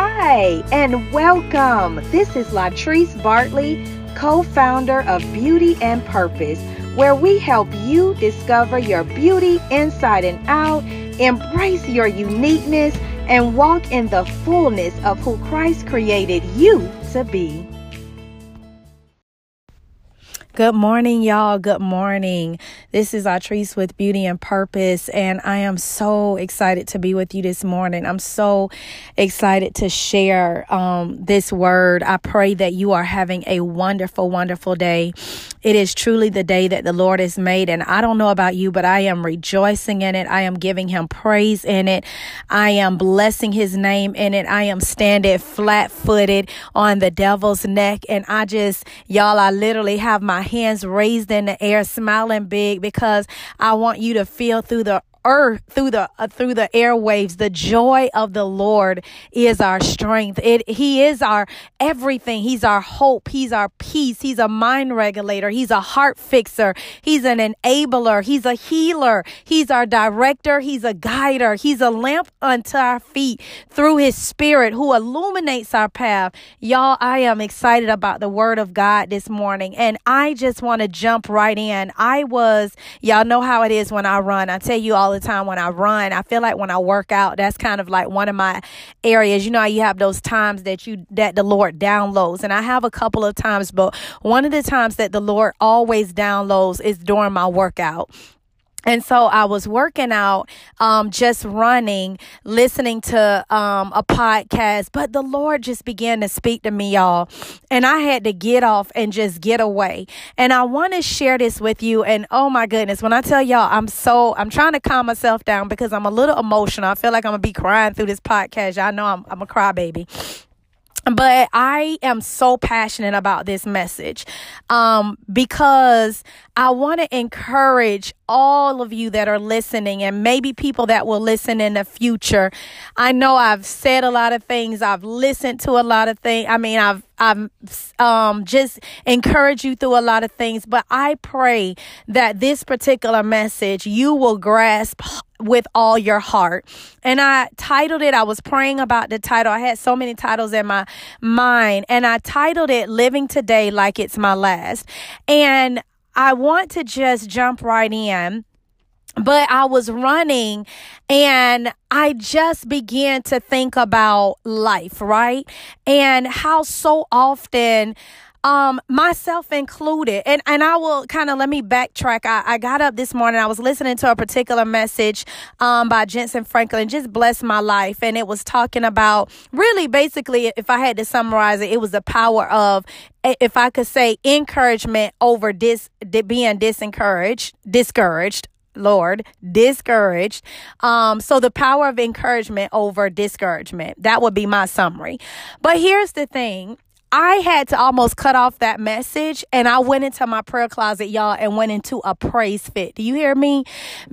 Hi, and welcome. This is Latrice Bartley, co founder of Beauty and Purpose, where we help you discover your beauty inside and out, embrace your uniqueness, and walk in the fullness of who Christ created you to be. Good morning, y'all. Good morning. This is Latrice with Beauty and Purpose, and I am so excited to be with you this morning. I'm so excited to share um, this word. I pray that you are having a wonderful, wonderful day. It is truly the day that the Lord has made, and I don't know about you, but I am rejoicing in it. I am giving Him praise in it. I am blessing His name in it. I am standing flat footed on the devil's neck, and I just, y'all, I literally have my hands raised in the air, smiling big because I want you to feel through the earth through the uh, through the airwaves. The joy of the lord is our strength. It he is our everything. He's our hope. He's our peace. He's a mind regulator. He's a heart fixer. He's an enabler. He's a healer. He's our director. He's a guider. He's a lamp unto our feet through his spirit who illuminates our path. Y'all i am excited about the word of god this morning and i just want to jump right in. I was y'all know how it is when i run. I tell you all the time when I run. I feel like when I work out, that's kind of like one of my areas. You know, you have those times that you that the Lord downloads, and I have a couple of times, but one of the times that the Lord always downloads is during my workout. And so I was working out, um, just running, listening to um, a podcast, but the Lord just began to speak to me, y'all. And I had to get off and just get away. And I want to share this with you. And oh my goodness, when I tell y'all, I'm so, I'm trying to calm myself down because I'm a little emotional. I feel like I'm going to be crying through this podcast. Y'all know I'm, I'm a crybaby but I am so passionate about this message um, because I want to encourage all of you that are listening and maybe people that will listen in the future. I know I've said a lot of things. I've listened to a lot of things. I mean, I've I've um, just encouraged you through a lot of things, but I pray that this particular message you will grasp with all your heart. And I titled it, I was praying about the title. I had so many titles in my mind, and I titled it Living Today Like It's My Last. And I want to just jump right in but I was running and I just began to think about life, right? And how so often um myself included and and i will kind of let me backtrack I, I got up this morning i was listening to a particular message um by jentezen franklin just blessed my life and it was talking about really basically if i had to summarize it it was the power of if i could say encouragement over dis being disencouraged discouraged Lord, discouraged. Um, so the power of encouragement over discouragement. That would be my summary. But here's the thing. I had to almost cut off that message and I went into my prayer closet, y'all, and went into a praise fit. Do you hear me?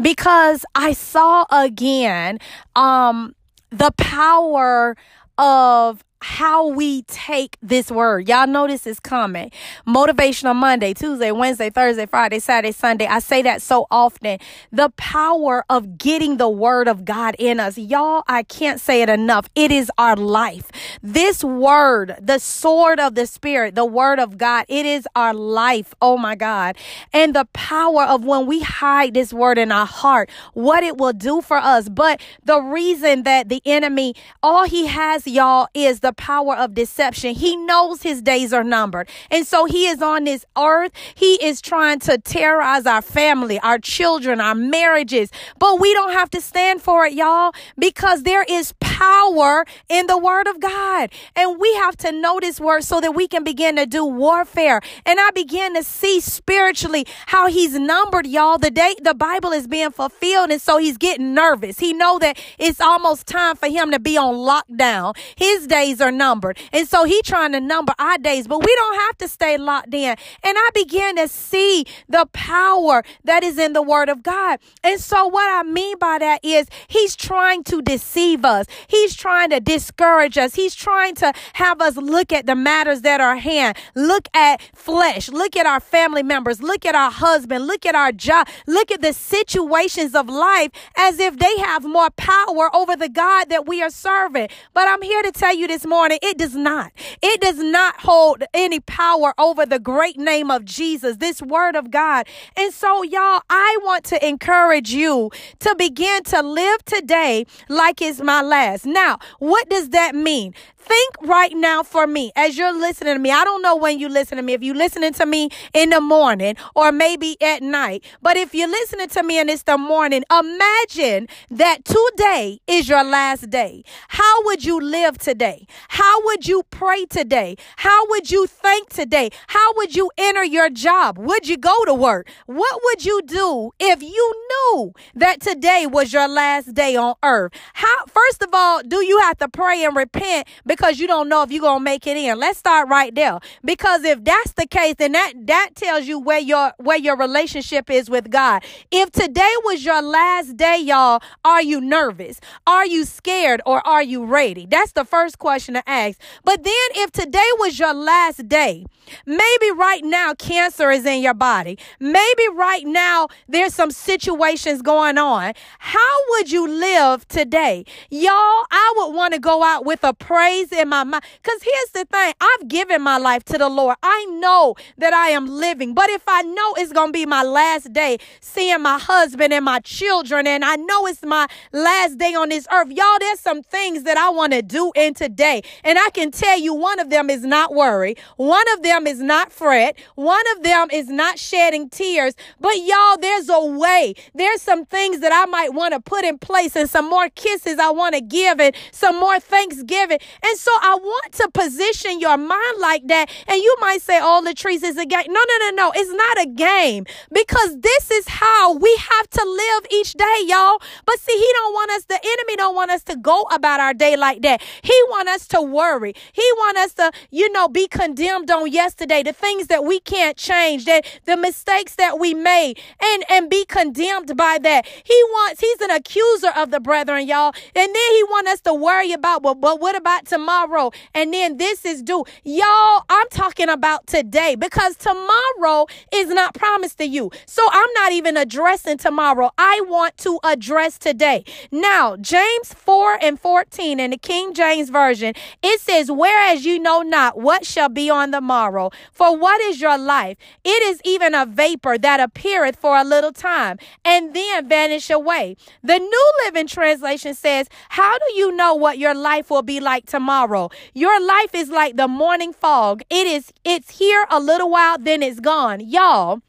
Because I saw again um the power of how we take this word. Y'all know this is coming. Motivational Monday, Tuesday, Wednesday, Thursday, Friday, Saturday, Sunday. I say that so often. The power of getting the word of God in us. Y'all, I can't say it enough. It is our life. This word, the sword of the spirit, the word of God, it is our life. Oh my God. And the power of when we hide this word in our heart, what it will do for us. But the reason that the enemy, all he has, y'all, is the power of deception. He knows his days are numbered. And so he is on this earth. He is trying to terrorize our family, our children, our marriages. But we don't have to stand for it, y'all, because there is power in the word of God. And we have to know this word so that we can begin to do warfare. And I began to see spiritually how he's numbered, y'all. The day the Bible is being fulfilled. And so he's getting nervous. He know that it's almost time for him to be on lockdown. His days are numbered. And so he trying to number our days, but we don't have to stay locked in. And I began to see the power that is in the word of God. And so what I mean by that is he's trying to deceive us. He's trying to discourage us. He's trying to have us look at the matters that are hand. Look at flesh. Look at our family members. Look at our husband. Look at our job. Look at the situations of life as if they have more power over the God that we are serving. But I'm here to tell you this morning, it does not. It does not hold any power over the great name of Jesus, this word of God. And so, y'all, I want to encourage you to begin to live today like it's my last. Now, what does that mean? Think right now for me as you're listening to me. I don't know when you listen to me. If you're listening to me in the morning or maybe at night, but if you're listening to me and it's the morning, imagine that today is your last day. How would you live today? How would you pray today? How would you think today? How would you enter your job? Would you go to work? What would you do if you knew that today was your last day on earth? How, first of all, do you have to pray and repent? Because you don't know if you're going to make it in. Let's start right there. Because if that's the case, then that, that tells you where your, where your relationship is with God. If today was your last day, y'all, are you nervous? Are you scared or are you ready? That's the first question to ask. But then if today was your last day, maybe right now cancer is in your body. Maybe right now there's some situations going on. How would you live today? Y'all, I would want to go out with a praise in my mind. Because here's the thing I've given my life to the Lord. I know that I am living. But if I know it's going to be my last day seeing my husband and my children, and I know it's my last day on this earth, y'all, there's some things that I want to do in today. And I can tell you one of them is not worry, one of them is not fret, one of them is not shedding tears. But y'all, there's a way. There's some things that I might want to put in place and some more kisses I want to give and some more thanksgiving. And so I want to position your mind like that. And you might say, "All oh, Latrice is a game. No, no, no, no. It's not a game because this is how we have to live each day, y'all. But see, he don't want us, the enemy don't want us to go about our day like that. He want us to worry. He want us to, you know, be condemned on yesterday, the things that we can't change, that the mistakes that we made and, and be condemned by that. He wants, he's an accuser of the brethren, y'all. And then he want us to worry about, well, but what about tomorrow and then this is due. Y'all, I'm talking about today because tomorrow is not promised to you. So I'm not even addressing tomorrow. I want to address today. Now, James 4 and 14 in the King James Version, it says, Whereas you know not what shall be on the morrow, for what is your life? It is even a vapor that appeareth for a little time and then vanish away. The New Living Translation says, How do you know what your life will be like tomorrow? Tomorrow. Your life is like the morning fog. It is it's here a little while then it's gone. Y'all,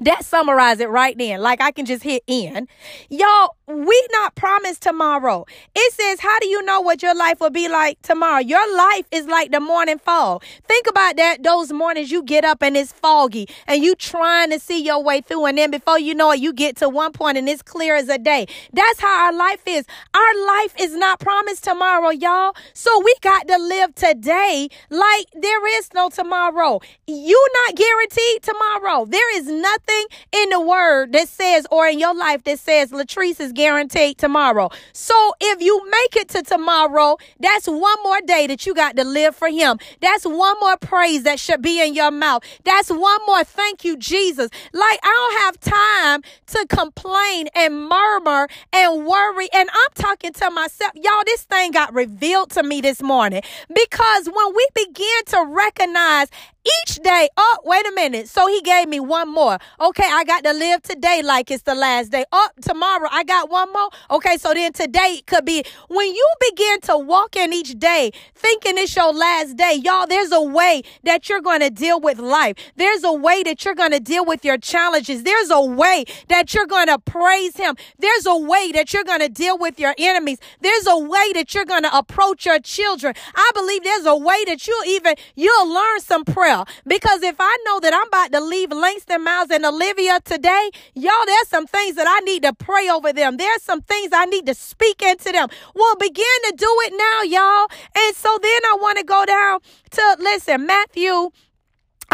that summarize it right then. Like I can just hit in. Y'all, we not promised tomorrow. It says, how do you know what your life will be like tomorrow? Your life is like the morning fog. Think about that. Those mornings you get up and it's foggy and you trying to see your way through. And then before you know it, you get to one point and it's clear as a day. That's how our life is. Our life is not promised tomorrow, y'all. So we got to live today like there is no tomorrow. You not guaranteed tomorrow. There is nothing in the word that says, or in your life that says, Latrice is guaranteed tomorrow. So if you make it to tomorrow, that's one more day that you got to live for Him. That's one more praise that should be in your mouth. That's one more thank you, Jesus. Like I don't have time to complain and murmur and worry. And I'm talking to myself. Y'all, this thing got revealed to me this morning because when we begin to recognize each day. Oh, wait a minute. So he gave me one more. Okay, I got to live today like it's the last day. Oh, tomorrow I got one more. Okay, so then today could be when you begin to walk in each day thinking it's your last day. Y'all, there's a way that you're going to deal with life. There's a way that you're going to deal with your challenges. There's a way that you're going to praise him. There's a way that you're going to deal with your enemies. There's a way that you're going to approach your children. I believe there's a way that you'll even you'll learn some prayer Because if I know that I'm about to leave Langston Miles and Olivia today, y'all, there's some things that I need to pray over them. There's some things I need to speak into them. Well, begin to do it now, y'all. And so then I want to go down to, listen, Matthew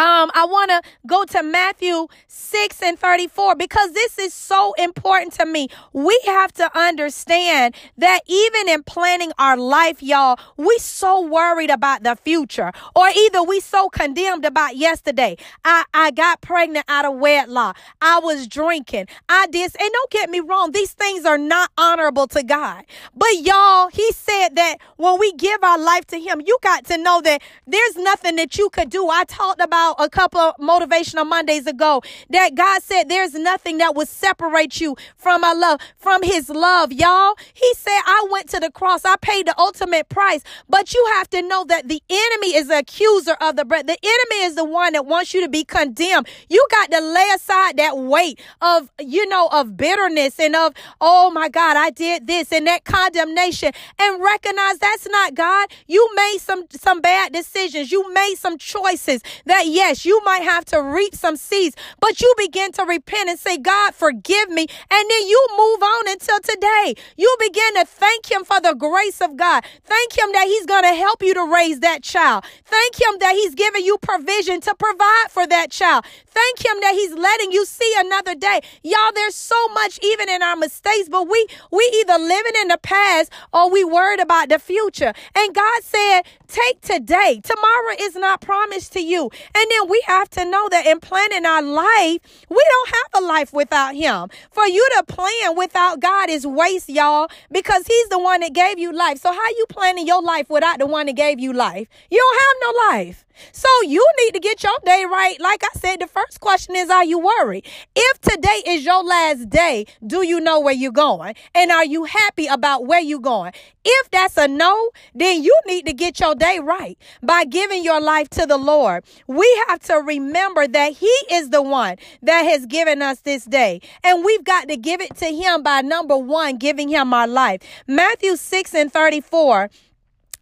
um, I want to go to Matthew 6 and 34 because this is so important to me. We have to understand that even in planning our life, y'all, we so worried about the future or either we so condemned about yesterday. I, I got pregnant out of wedlock. I was drinking. I did. And don't get me wrong. These things are not honorable to God. But y'all, he said that when we give our life to him, you got to know that there's nothing that you could do. I talked about a couple of motivational Mondays ago that God said there's nothing that will separate you from my love, from his love, y'all. He said, I went to the cross. I paid the ultimate price, but you have to know that the enemy is the accuser of the bread. The enemy is the one that wants you to be condemned. You got to lay aside that weight of, you know, of bitterness and of, oh my God, I did this and that condemnation and recognize that's not God. You made some, some bad decisions. You made some choices that yes, you might have to reap some seeds, but you begin to repent and say, God, forgive me. And then you move on until today. You begin to thank Him for the grace of God. Thank Him that He's going to help you to raise that child. Thank Him that He's giving you provision to provide for that child. Thank Him that He's letting you see another day. Y'all, there's so much even in our mistakes, but we, we either living in the past or we worried about the future. And God said, take today. Tomorrow is not promised to you. And then we have to know that in planning our life, we don't have a life without Him. For you to plan without God is waste, y'all, because He's the one that gave you life. So how you planning your life without the one that gave you life? You don't have no life. So you need to get your day right. Like I said, the first question is, are you worried? If today is your last day, do you know where you're going? And are you happy about where you're going? If that's a no, then you need to get your day right by giving your life to the Lord. We have to remember that He is the one that has given us this day. And we've got to give it to Him by number one, giving Him our life. Matthew 6 and 34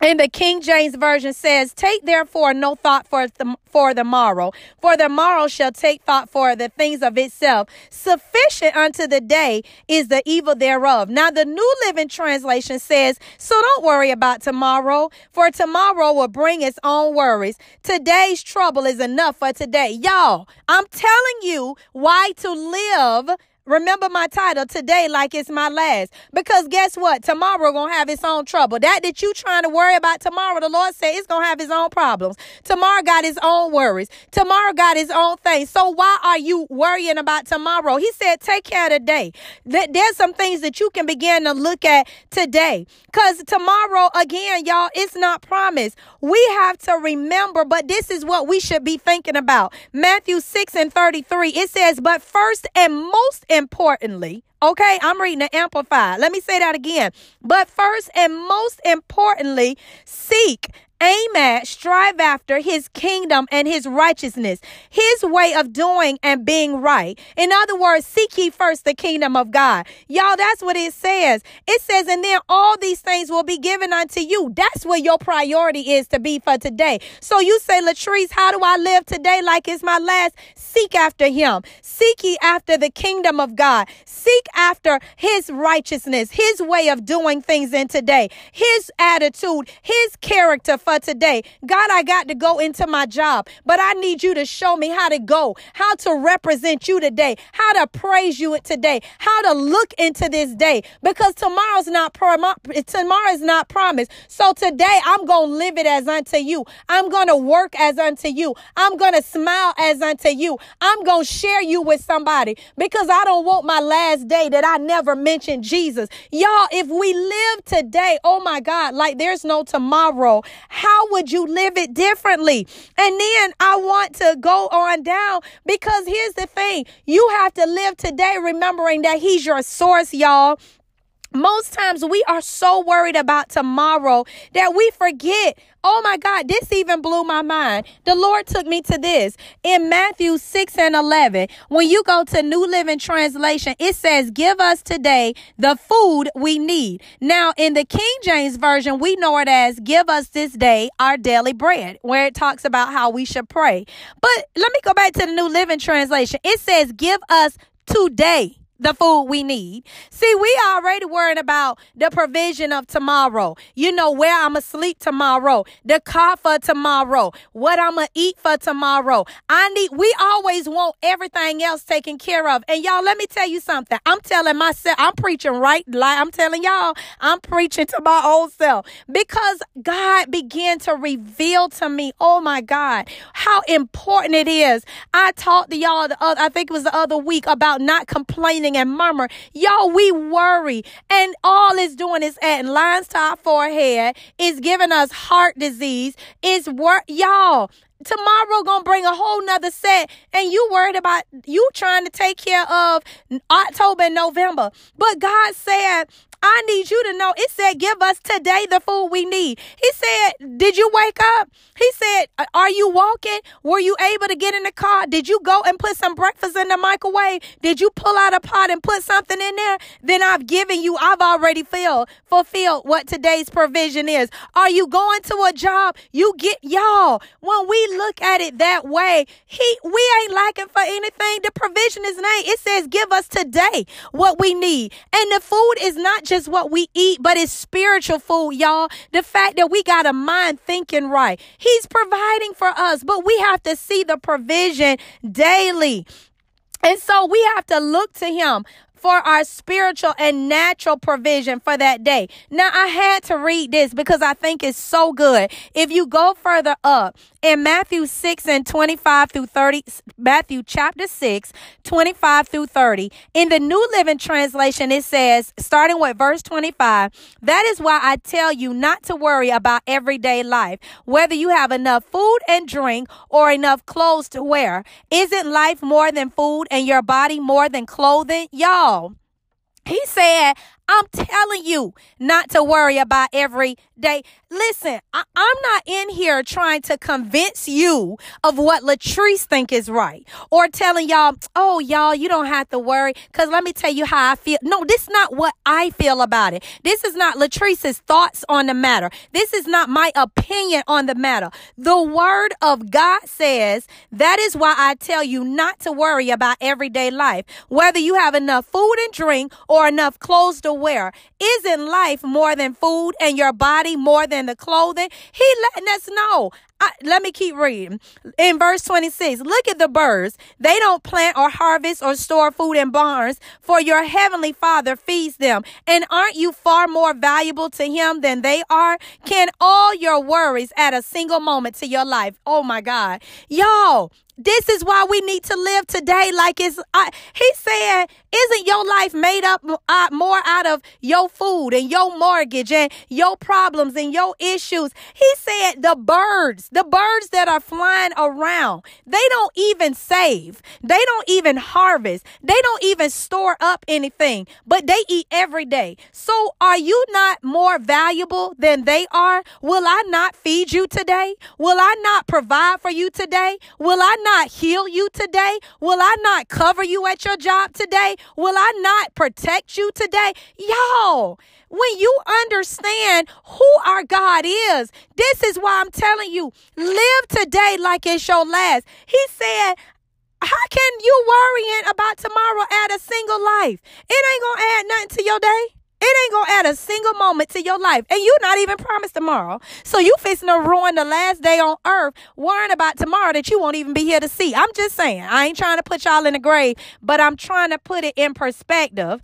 and the King James Version says, Take therefore no thought for the, for the morrow, for the morrow shall take thought for the things of itself. Sufficient unto the day is the evil thereof. Now, the New Living Translation says, So don't worry about tomorrow, for tomorrow will bring its own worries. Today's trouble is enough for today. Y'all, I'm telling you why to live Remember my title today like it's my last. Because guess what? Tomorrow gonna have its own trouble. That that you trying to worry about tomorrow, the Lord said it's gonna have its own problems. Tomorrow got his own worries. Tomorrow got his own things. So why are you worrying about tomorrow? He said, take care of today. There's some things that you can begin to look at today. Cause tomorrow, again, y'all, it's not promised. We have to remember, but this is what we should be thinking about. Matthew 6 and 33, it says, but first and most importantly, okay, I'm reading the Amplified. Let me say that again. But first and most importantly, seek aim at, strive after his kingdom and his righteousness, his way of doing and being right. In other words, seek ye first the kingdom of God. Y'all, that's what it says. It says, and then all these things will be given unto you. That's where your priority is to be for today. So you say, Latrice, how do I live today like it's my last? Seek after him. Seek ye after the kingdom of God. Seek after his righteousness, his way of doing things in today, his attitude, his character for today. God, I got to go into my job, but I need you to show me how to go, how to represent you today, how to praise you today, how to look into this day because tomorrow's not prom- tomorrow is not promised. So today I'm going to live it as unto you. I'm going to work as unto you. I'm going to smile as unto you. I'm going to share you with somebody because I don't want my last day that I never mentioned Jesus. Y'all, if we live today, oh my God, like there's no tomorrow, how would you live it differently? And then I want to go on down because here's the thing you have to live today remembering that He's your source, y'all. Most times we are so worried about tomorrow that we forget. Oh my God, this even blew my mind. The Lord took me to this in Matthew 6 and 11. When you go to New Living Translation, it says, Give us today the food we need. Now, in the King James Version, we know it as, Give us this day our daily bread, where it talks about how we should pray. But let me go back to the New Living Translation. It says, Give us today the food we need. See, we already worrying about the provision of tomorrow. You know, where I'm going to sleep tomorrow, the car for tomorrow, what I'm going to eat for tomorrow. I need, we always want everything else taken care of. And y'all, let me tell you something. I'm telling myself, I'm preaching right, like I'm telling y'all, I'm preaching to my old self because God began to reveal to me, oh my God, how important it is. I talked to y'all the other, I think it was the other week about not complaining complaining and murmur. Y'all, we worry. And all it's doing is adding lines to our forehead, is giving us heart disease, is work. Y'all, tomorrow gonna bring a whole nother set and you worried about you trying to take care of october and november but god said I need you to know it said, Give us today the food we need. He said, Did you wake up? He said, Are you walking? Were you able to get in the car? Did you go and put some breakfast in the microwave? Did you pull out a pot and put something in there? Then I've given you, I've already filled, fulfilled what today's provision is. Are you going to a job? You get, y'all, when we look at it that way, he, we ain't lacking for anything. The provision is name. It says, Give us today what we need. And the food is not just what we eat, but it's spiritual food, y'all. The fact that we got a mind thinking right. He's providing for us, but we have to see the provision daily. And so we have to look to him for our spiritual and natural provision for that day. Now, I had to read this because I think it's so good. If you go further up in Matthew 6 and 25 through 30, Matthew chapter 6, 25 through 30, in the New Living Translation, it says, starting with verse 25, that is why I tell you not to worry about everyday life, whether you have enough food and drink or enough clothes to wear. Isn't life more than food and your body more than clothing? Y'all, he said, I'm telling you not to worry about every day. Listen, I, am not in here trying to convince you of what Latrice think is right or telling y'all, oh, y'all, you don't have to worry. Cause let me tell you how I feel. No, this is not what I feel about it. This is not Latrice's thoughts on the matter. This is not my opinion on the matter. The word of God says that is why I tell you not to worry about everyday life, whether you have enough food and drink or enough clothes to wear. Isn't life more than food and your body more than the clothing? He letting us know. I, let me keep reading. In verse 26, look at the birds. They don't plant or harvest or store food in barns, for your heavenly Father feeds them. And aren't you far more valuable to Him than they are? Can all your worries add a single moment to your life? Oh my God. Y'all, this is why we need to live today. Like it's uh, he said isn't your life made up uh, more out of your food and your mortgage and your problems and your issues? He said the birds the birds that are flying around they don't even save. They don't even harvest. They don't even store up anything but they eat every day. So are you not more valuable than they are? Will i not feed you today? Will i not provide for you today? Will i not not heal you today? Will I not cover you at your job today? Will I not protect you today? Y'all, when you understand who our God is, this is why I'm telling you live today like it's your last. He said, how can you worrying about tomorrow add a single life? It ain't gonna add nothing to your day. It ain't gonna add a single moment to your life. And you're not even promised tomorrow. So you fixing to ruin the last day on earth, worrying about tomorrow that you won't even be here to see. I'm just saying, I ain't trying to put y'all in the grave, but I'm trying to put it in perspective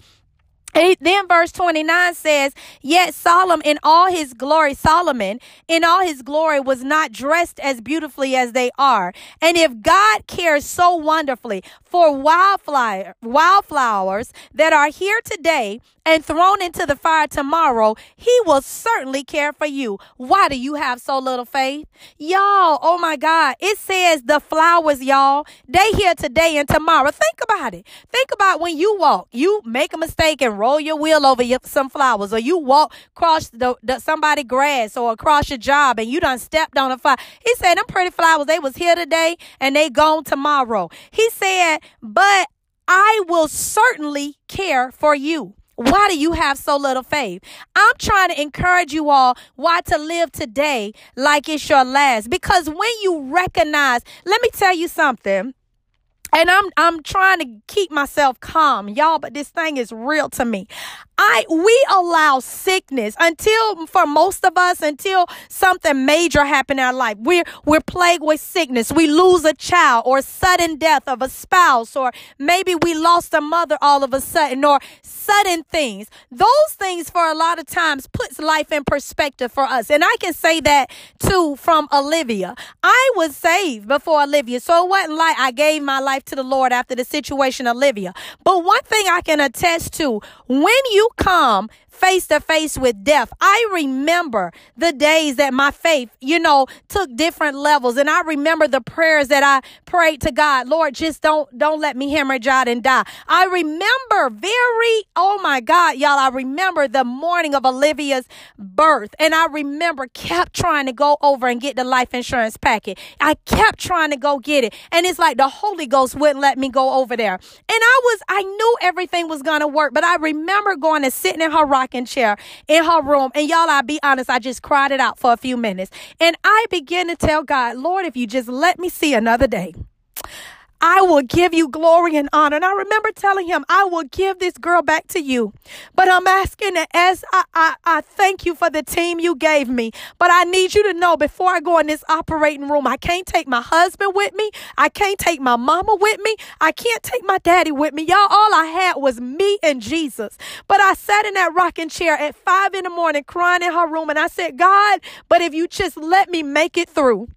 then verse 29 says, Yet Solomon in all his glory, Solomon in all his glory was not dressed as beautifully as they are. And if God cares so wonderfully for wildflower, wildflowers that are here today and thrown into the fire tomorrow, he will certainly care for you. Why do you have so little faith? Y'all, oh my God. It says the flowers, y'all, they here today and tomorrow. Think about it. Think about when you walk, you make a mistake and roll your wheel over your, some flowers, or you walk across the, the somebody grass or across your job and you done stepped on a fire. He said, them pretty flowers, they was here today and they gone tomorrow. He said, but I will certainly care for you. Why do you have so little faith? I'm trying to encourage you all why to live today like it's your last. Because when you recognize, let me tell you something. and I'm I'm trying to keep myself calm, y'all, but this thing is real to me. I we allow sickness until for most of us until something major happen in our life. We're we're plagued with sickness. We lose a child or sudden death of a spouse or maybe we lost a mother all of a sudden or sudden things. Those things for a lot of times puts life in perspective for us. And I can say that too from Olivia. I was saved before Olivia. So it wasn't like I gave my life to the Lord after the situation Olivia. But one thing I can attest to, when you come face to face with death. I remember the days that my faith, you know, took different levels. And I remember the prayers that I prayed to God. Lord, just don't, don't let me hemorrhage out and die. I remember very, oh my God, y'all, I remember the morning of Olivia's birth. And I remember kept trying to go over and get the life insurance packet. I kept trying to go get it. And it's like the Holy Ghost wouldn't let me go over there. And I was, I knew everything was going to work, but I remember going and sitting in her rocking chair in her room. And y'all, I'll be honest, I just cried it out for a few minutes. And I began to tell God, Lord, if you just let me see another day. I will give you glory and honor. And I remember telling him, I will give this girl back to you. But I'm asking that as I, I, I thank you for the team you gave me. But I need you to know before I go in this operating room, I can't take my husband with me. I can't take my mama with me. I can't take my daddy with me. Y'all, all I had was me and Jesus. But I sat in that rocking chair at five in the morning crying in her room. And I said, God, but if you just let me make it through,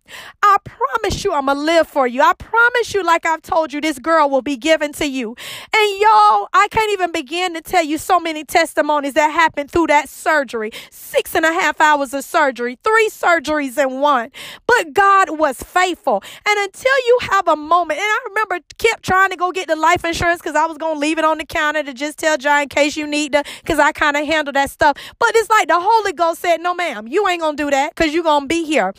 I promise you I'm going to live for you. I promise you, like I I've told you this girl will be given to you. And y'all, I can't even begin to tell you so many testimonies that happened through that surgery. Six and a half hours of surgery, three surgeries in one. But God was faithful. And until you have a moment, and I remember kept trying to go get the life insurance because I was going to leave it on the counter to just tell John in case you need to, because I kind of handle that stuff. But it's like the Holy Ghost said, no, ma'am, you ain't going to do that because you're going to be here.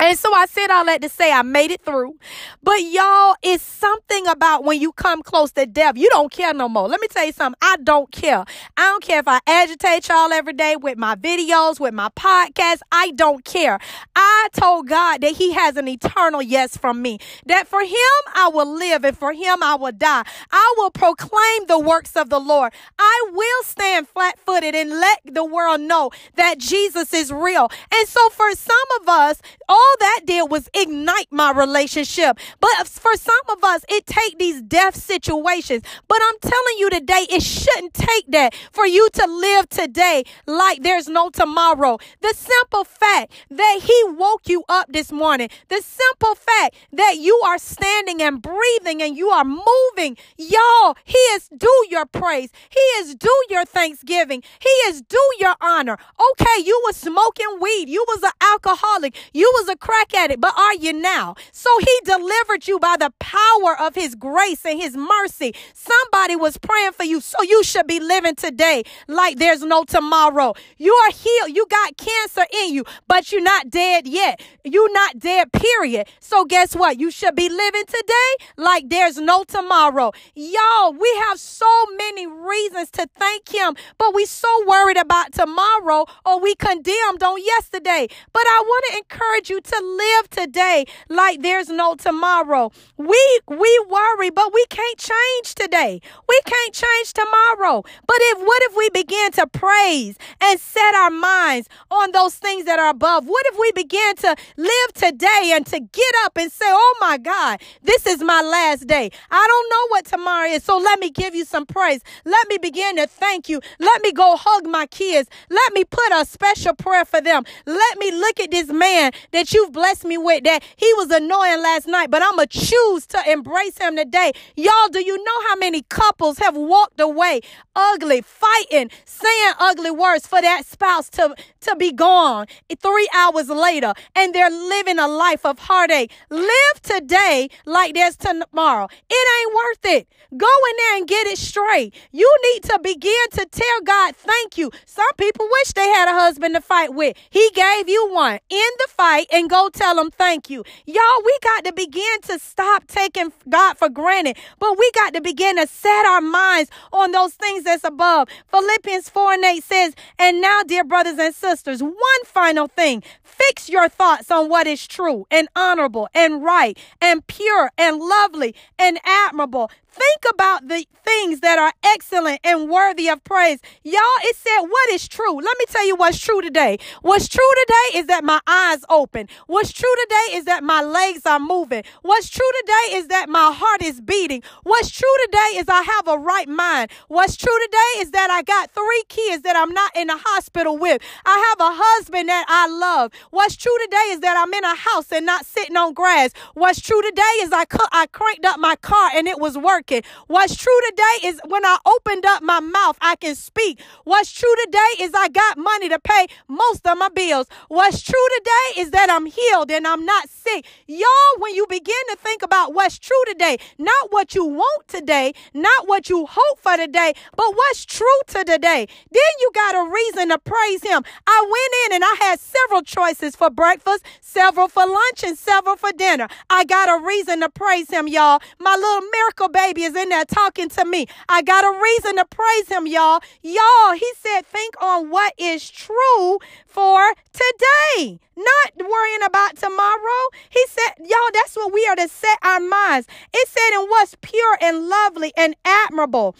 And so I said all that to say I made it through. But y'all, it's something about when you come close to death, you don't care no more. Let me tell you something. I don't care. I don't care if I agitate y'all every day with my videos, with my podcast. I don't care. I told God that He has an eternal yes from me. That for Him I will live and for Him I will die. I will proclaim the works of the Lord. I will stand flat footed and let the world know that Jesus is real. And so for some of us, all all that did was ignite my relationship. But for some of us, it take these death situations. But I'm telling you today, it shouldn't take that for you to live today like there's no tomorrow. The simple fact that he woke you up this morning, the simple fact that you are standing and breathing and you are moving, y'all, he is due your praise. He is due your thanksgiving. He is due your honor. Okay, you was smoking weed. You was an alcoholic. You was a crack at it, but are you now? So he delivered you by the power of his grace and his mercy. Somebody was praying for you, so you should be living today like there's no tomorrow. You are healed. You got cancer in you, but you're not dead yet. You're not dead, period. So guess what? You should be living today like there's no tomorrow. Y'all, we have so many reasons to thank him, but we so worried about tomorrow or we condemned on yesterday. But I want to encourage you to live today like there's no tomorrow. We we worry, but we can't change today. We can't change tomorrow. But if what if we begin to praise and set our minds on those things that are above? What if we begin to live today and to get up and say, "Oh my God, this is my last day. I don't know what tomorrow is, so let me give you some praise. Let me begin to thank you. Let me go hug my kids. Let me put a special prayer for them. Let me look at this man that you've blessed me with that he was annoying last night, but I'm going to choose to embrace him today. Y'all, do you know how many couples have walked away ugly, fighting, saying ugly words for that spouse to, to be gone three hours later and they're living a life of heartache? Live today like there's tomorrow. It ain't worth it. Go in there and get it straight. You need to begin to tell God, thank you. Some people wish they had a husband to fight with. He gave you one in the fight and go tell them thank you. Y'all, we got to begin to stop taking God for granted, but we got to begin to set our minds on those things that's above. Philippians 4 and 8 says, And now, dear brothers and sisters, one final thing fix your thoughts on what is true and honorable and right and pure and lovely and admirable. Think about the things that are excellent and worthy of praise. Y'all, it said, What is true? Let me tell you what's true today. What's true today is that my eyes open. What's true today is that my legs are moving. What's true today is that my heart is beating. What's true today is I have a right mind. What's true today is that I got three kids that I'm not in the hospital with. I have a husband that I love. What's true today is that I'm in a house and not sitting on grass. What's true today is I, cu- I cranked up my car and it was working working. What's true today is when I opened up my mouth, I can speak. What's true today is I got money to pay most of my bills. What's true today is that I'm healed and I'm not sick. Y'all, when you begin to think about what's true today, not what you want today, not what you hope for today, but what's true to today, then you got a reason to praise Him. I went in and I had several choices for breakfast, several for lunch, and several for dinner. I got a reason to praise Him, y'all. My little miracle baby is in there talking to me. I got a reason to praise him, y'all. Y'all, he said, think on what is true for today, not worrying about tomorrow. He said, y'all, that's what we are to set our minds. It said, in what's pure and lovely and admirable.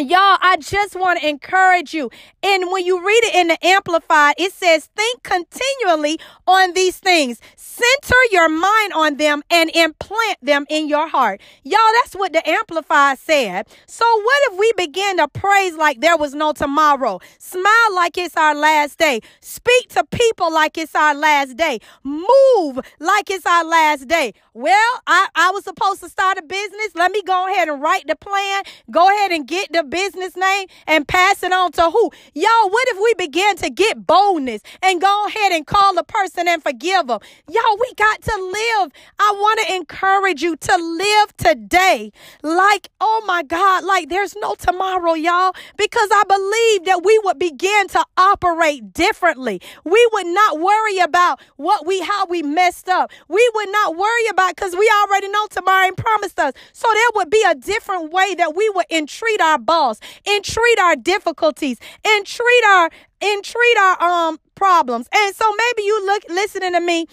Y'all, I just want to encourage you. And when you read it in the Amplified, it says, think continually on these things. Center your mind on them and implant them in your heart. Y'all, that's what the Amplified said. So what if we begin to praise like there was no tomorrow? Smile like it's our last day. Speak to people like it's our last day. Move like it's our last day. Well, I, I was supposed to start a business. Let me go ahead and write the plan. Go ahead and get the business name and pass it on to who? Y'all, what if we begin to get boldness and go ahead and call the person and forgive them? Y'all, we got to live. I want to encourage you to live today like, oh my God, like there's no tomorrow, y'all, because I believe that we would begin to operate differently. We would not worry about what we, how we messed up. We would not worry about because we already know and promised us. So there would be a different way that we would entreat our boss entreat our difficulties, entreat our entreat our um problems. And so maybe you look listening to me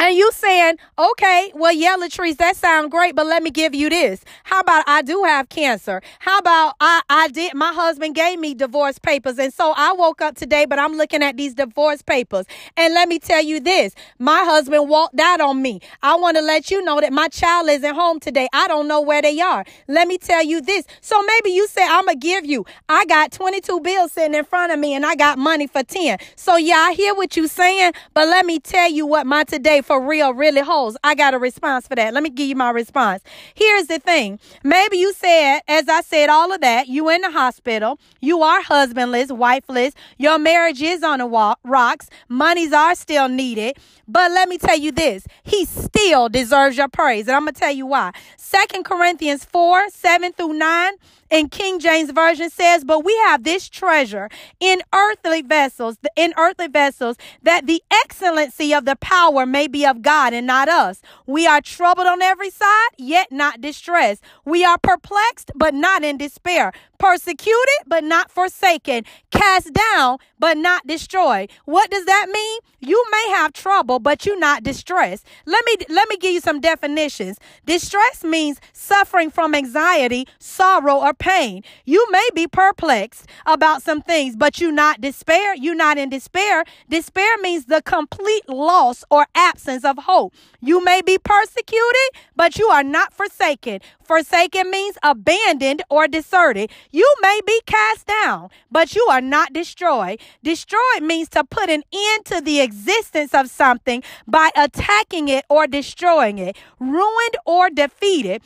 and you saying, okay, well, yeah, Latrice, that sounds great, but let me give you this. How about I do have cancer? How about I, I did, my husband gave me divorce papers. And so I woke up today, but I'm looking at these divorce papers. And let me tell you this, my husband walked out on me. I want to let you know that my child isn't home today. I don't know where they are. Let me tell you this. So maybe you say, I'm going to give you, I got 22 bills sitting in front of me and I got money for 10. So yeah, I hear what you're saying, but let me tell you what my today for real really holds. I got a response for that. Let me give you my response. Here's the thing. Maybe you said, as I said, all of that, you in the hospital, you are husbandless, wifeless, your marriage is on the rocks, monies are still needed. But let me tell you this, he still deserves your praise. And I'm going to tell you why. Second Corinthians 4, 7 through 9 in King James Version says, But we have this treasure in earthly vessels, in earthly vessels, that the excellency of the power may be of God and not us. We are troubled on every side, yet not distressed. We are perplexed, but not in despair persecuted but not forsaken, cast down but not destroyed. What does that mean? You may have trouble but you're not distressed. Let me let me give you some definitions. Distress means suffering from anxiety, sorrow or pain. You may be perplexed about some things but you're not despair. You're not in despair. Despair means the complete loss or absence of hope. You may be persecuted but you are not forsaken. Forsaken means abandoned or deserted. You may be cast down, but you are not destroyed. Destroyed means to put an end to the existence of something by attacking it or destroying it. Ruined or defeated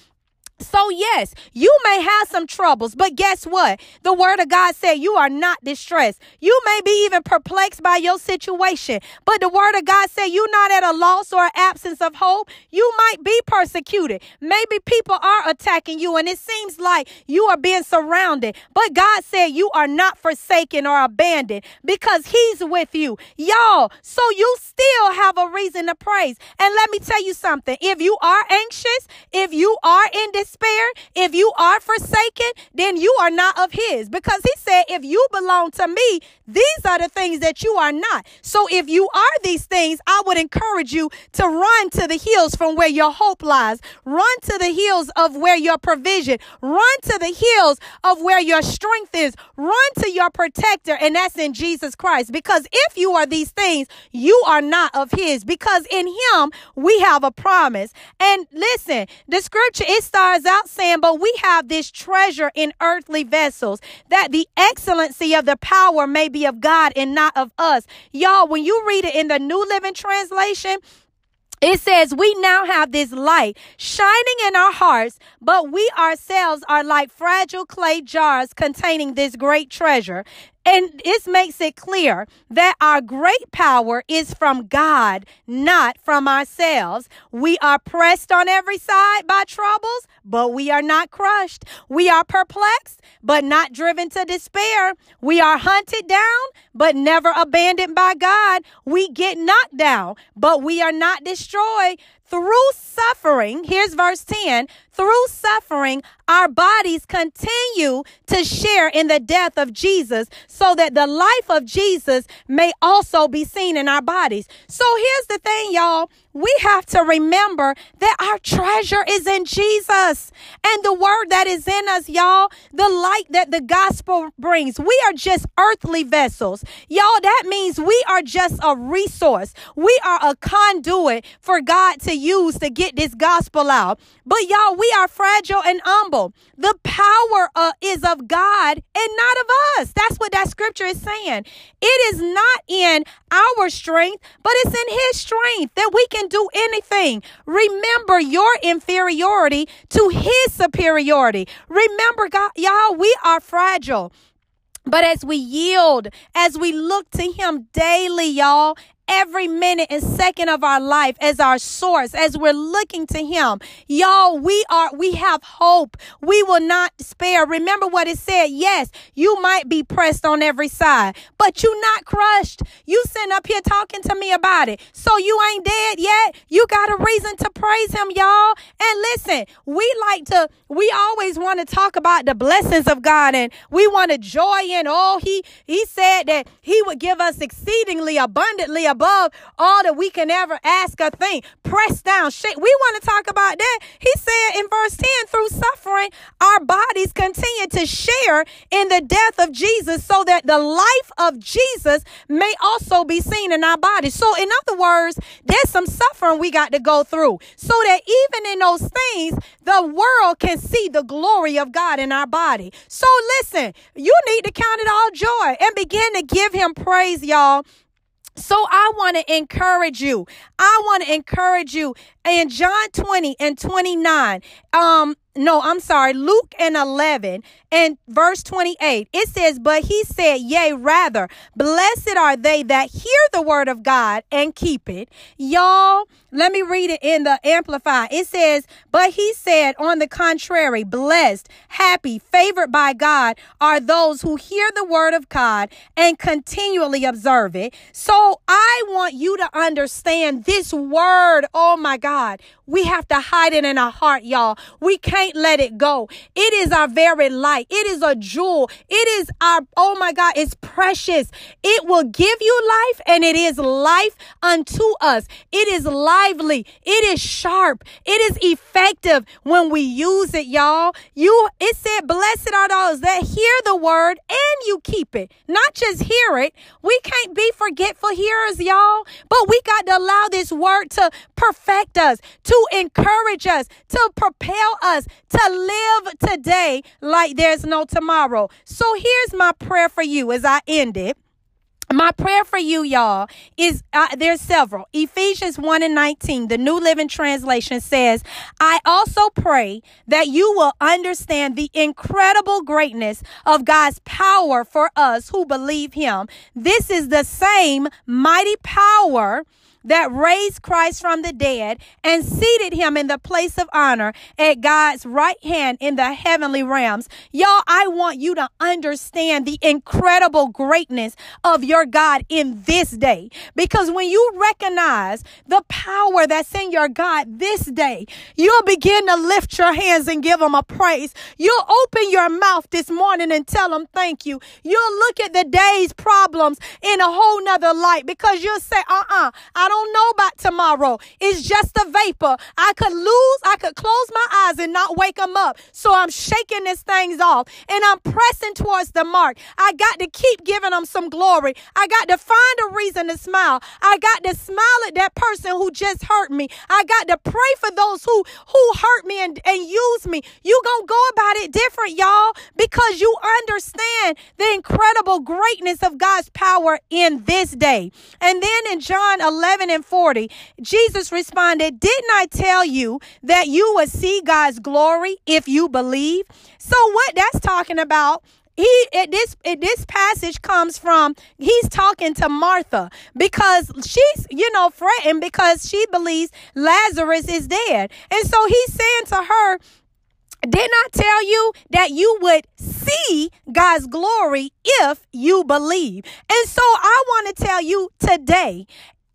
So, yes, you may have some troubles, but guess what? The word of God said you are not distressed. You may be even perplexed by your situation, but the word of God said you're not at a loss or absence of hope. You might be persecuted. Maybe people are attacking you and it seems like you are being surrounded, but God said you are not forsaken or abandoned because He's with you. Y'all, so you still have a reason to praise. And let me tell you something if you are anxious, if you are in this if you are forsaken, then you are not of his. Because he said, if you belong to me, these are the things that you are not. So if you are these things, I would encourage you to run to the hills from where your hope lies. Run to the hills of where your provision. Run to the hills of where your strength is. Run to your protector, and that's in Jesus Christ. Because if you are these things, you are not of his. Because in him we have a promise. And listen, the scripture it starts out saying, But we have this treasure in earthly vessels, that the excellency of the power may be of God and not of us. Y'all, when you read it in the New Living Translation, it says, We now have this light shining in our hearts, but we ourselves are like fragile clay jars containing this great treasure. And this makes it clear that our great power is from God, not from ourselves. We are pressed on every side by troubles, but we are not crushed. We are perplexed, but not driven to despair. We are hunted down, but never abandoned by God. We get knocked down, but we are not destroyed through suffering, here's verse 10 through suffering, our bodies continue to share in the death of Jesus so that the life of Jesus may also be seen in our bodies. So here's the thing, y'all. We have to remember that our treasure is in Jesus and the word that is in us, y'all, the light that the gospel brings. We are just earthly vessels. Y'all, that means we are just a resource. We are a conduit for God to use to get this gospel out. But y'all, we are fragile and humble. The power uh, is of God and not of us. That's what that scripture is saying. It is not in our strength, but it's in His strength that we can do anything. Remember your inferiority to His superiority. Remember, God, y'all, we are fragile. But as we yield, as we look to Him daily, y'all, every minute and second of our life as our source as we're looking to him. Y'all we are we have hope. We will not spare remember what it said yes you might be pressed on every side but you not crushed. You sitting up here talking to me about it. So you ain't dead yet. You got a reason to praise him y'all. And listen we like to we always want to talk about the blessings of god and we want to joy in. Oh he he said that he would give us exceedingly abundantly above all that we can ever ask or think. Press down, shake. We want to talk about that. He said in verse 10 through suffering, our bodies continue to share in the death of Jesus so that the life of Jesus may also be seen in our bodies. So, in other words, there's some suffering we got to go through so that even in those things, the world can see the glory of God in our body. So, listen, you need to count it all joy and begin to give him praise, y'all so I want to encourage you. I want to encourage you in John 20 and 29. Um, no, I'm sorry, Luke and 11 and verse 28. It says, But he said, Yea, rather, blessed are they that hear the word of God and keep it. Y'all, let me read it in the Amplify. It says, But he said, on the contrary, blessed, happy, favored by God are those who hear the word of God and continually observe it. So I want you to understand this word. Oh my God. We have to hide it in our heart, y'all. We can't let it go. It is our very light. It is a jewel. It is our, oh my God, it's precious. It will give you life and it is life unto us. It is lively. It is sharp. It is effective when we use it, y'all. You, it said, blessed are those that hear the word and you keep it. Not just hear it. We can't be forgetful hearers, y'all, but we got to allow this word to perfect us, to encourage us, to propel us to live today like there's no tomorrow. So here's my prayer for you as I end it. My prayer for you, y'all, is uh, there's several. Ephesians 1 and 19, the New Living Translation says, I also pray that you will understand the incredible greatness of God's power for us who believe Him. This is the same mighty power that raised Christ from the dead and seated him in the place of honor at God's right hand in the heavenly realms. Y'all, I want you to understand the incredible greatness of your God in this day. Because when you recognize the power that's in your God this day, you'll begin to lift your hands and give him a praise. You'll open your mouth this morning and tell him thank you. You'll look at the day's problems in a whole nother light because you'll say, uh-uh, I don't know about tomorrow. It's just a vapor. I could lose, I could close my eyes and not wake them up. So I'm shaking these things off and I'm pressing towards the mark. I got to keep giving them some glory. I got to find a reason to smile. I got to smile at that person who just hurt me. I got to pray for those who who hurt me and, and use me. You gonna go about it different, y'all, because you understand the incredible greatness of God's power in this day. And then in John 11 11 and 40, Jesus responded, Didn't I tell you that you would see God's glory if you believe? So, what that's talking about he it, this it, this passage comes from he's talking to Martha because she's you know fretting because she believes Lazarus is dead and so he's saying to her did not I tell you that you would see God's glory if you believe. And so I want to tell you today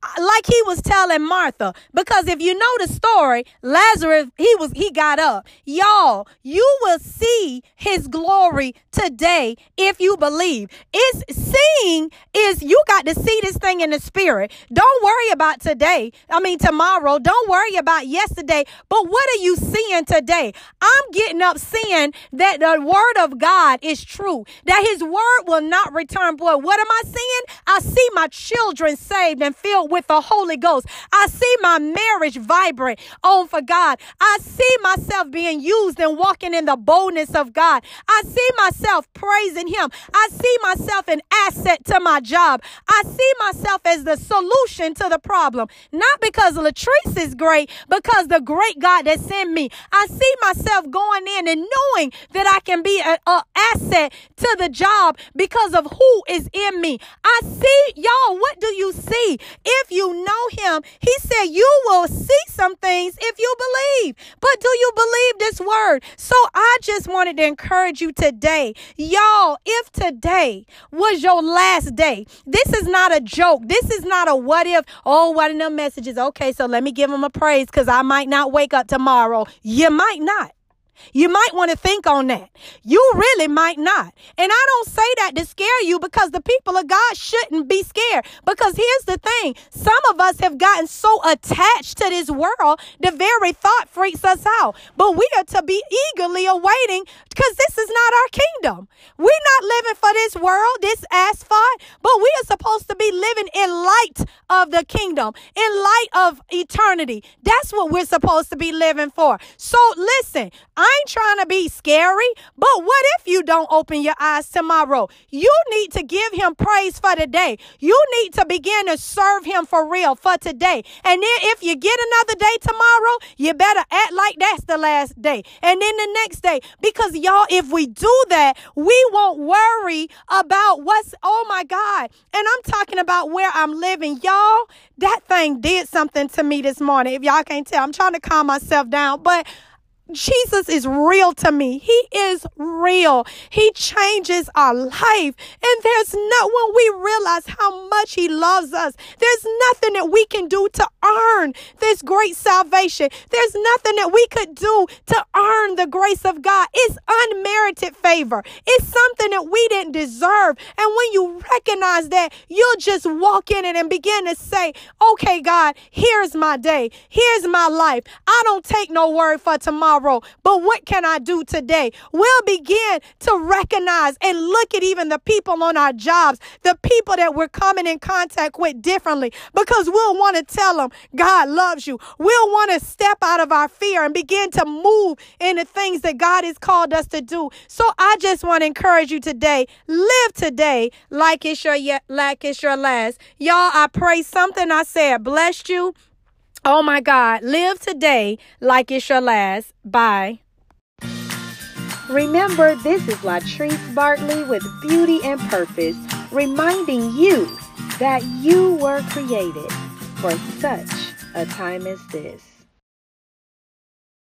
like he was telling Martha because if you know the story Lazarus he was he got up. Y'all you will see his glory today if you believe. It's seeing is you got to see this thing in the spirit. Don't worry about today. I mean tomorrow. Don't worry about yesterday. But what are you seeing today? I'm getting up seeing that the word of God is true that his word will not return boy what am I seeing? I see my children saved and filled with the Holy Ghost. I see my marriage vibrant on oh, for God. I see myself being used and walking in the boldness of God. I see myself praising Him. I see myself an asset to my job. I see myself as the solution to the problem. Not because Latrice is great, because the great God that's in me. I see myself going in and knowing that I can be an asset to the job because of who is in me. I see, y'all, what do you see? If you know him, he said you will see some things if you believe. But do you believe this word? So I just wanted to encourage you today. Y'all, if today was your last day, this is not a joke. This is not a what if, oh, what in the messages. Okay, so let me give him a praise because I might not wake up tomorrow. You might not. You might want to think on that. You really might not. And I don't say that to scare you because the people of God shouldn't be scared. Because here's the thing some of us have gotten so attached to this world, the very thought freaks us out. But we are to be eagerly awaiting because this is not our kingdom. We're not living for this world, this asphalt, but we are supposed to be living in light of the kingdom, in light of eternity. That's what we're supposed to be living for. So listen, I ain't trying to be scary, but what if you don't open your eyes tomorrow? You need to give him praise for today. You need to begin to serve him for real for today. And then if you get another day tomorrow, you better act like that's the last day. And then the next day, because y'all, if we do that, we won't worry about what's, oh my God. And I'm talking about where I'm living. Y'all, that thing did something to me this morning. If y'all can't tell, I'm trying to calm myself down, but Jesus is real to me. He is real. He changes our life. And there's not when we realize how much He loves us, there's nothing that we can do to earn this great salvation. There's nothing that we could do to earn the grace of God. It's unmerited favor. It's something that we didn't deserve. And when you recognize that, you'll just walk in it and begin to say, okay, God, here's my day. Here's my life. I don't take no word for tomorrow. Tomorrow, but what can I do today? We'll begin to recognize and look at even the people on our jobs, the people that we're coming in contact with differently, because we'll want to tell them God loves you. We'll want to step out of our fear and begin to move in the things that God has called us to do. So I just want to encourage you today, live today like it's your like it's your last. Y'all, I pray something I said blessed you. Oh my God, live today like it's your last. Bye. Remember, this is Latrice Bartley with Beauty and Purpose, reminding you that you were created for such a time as this.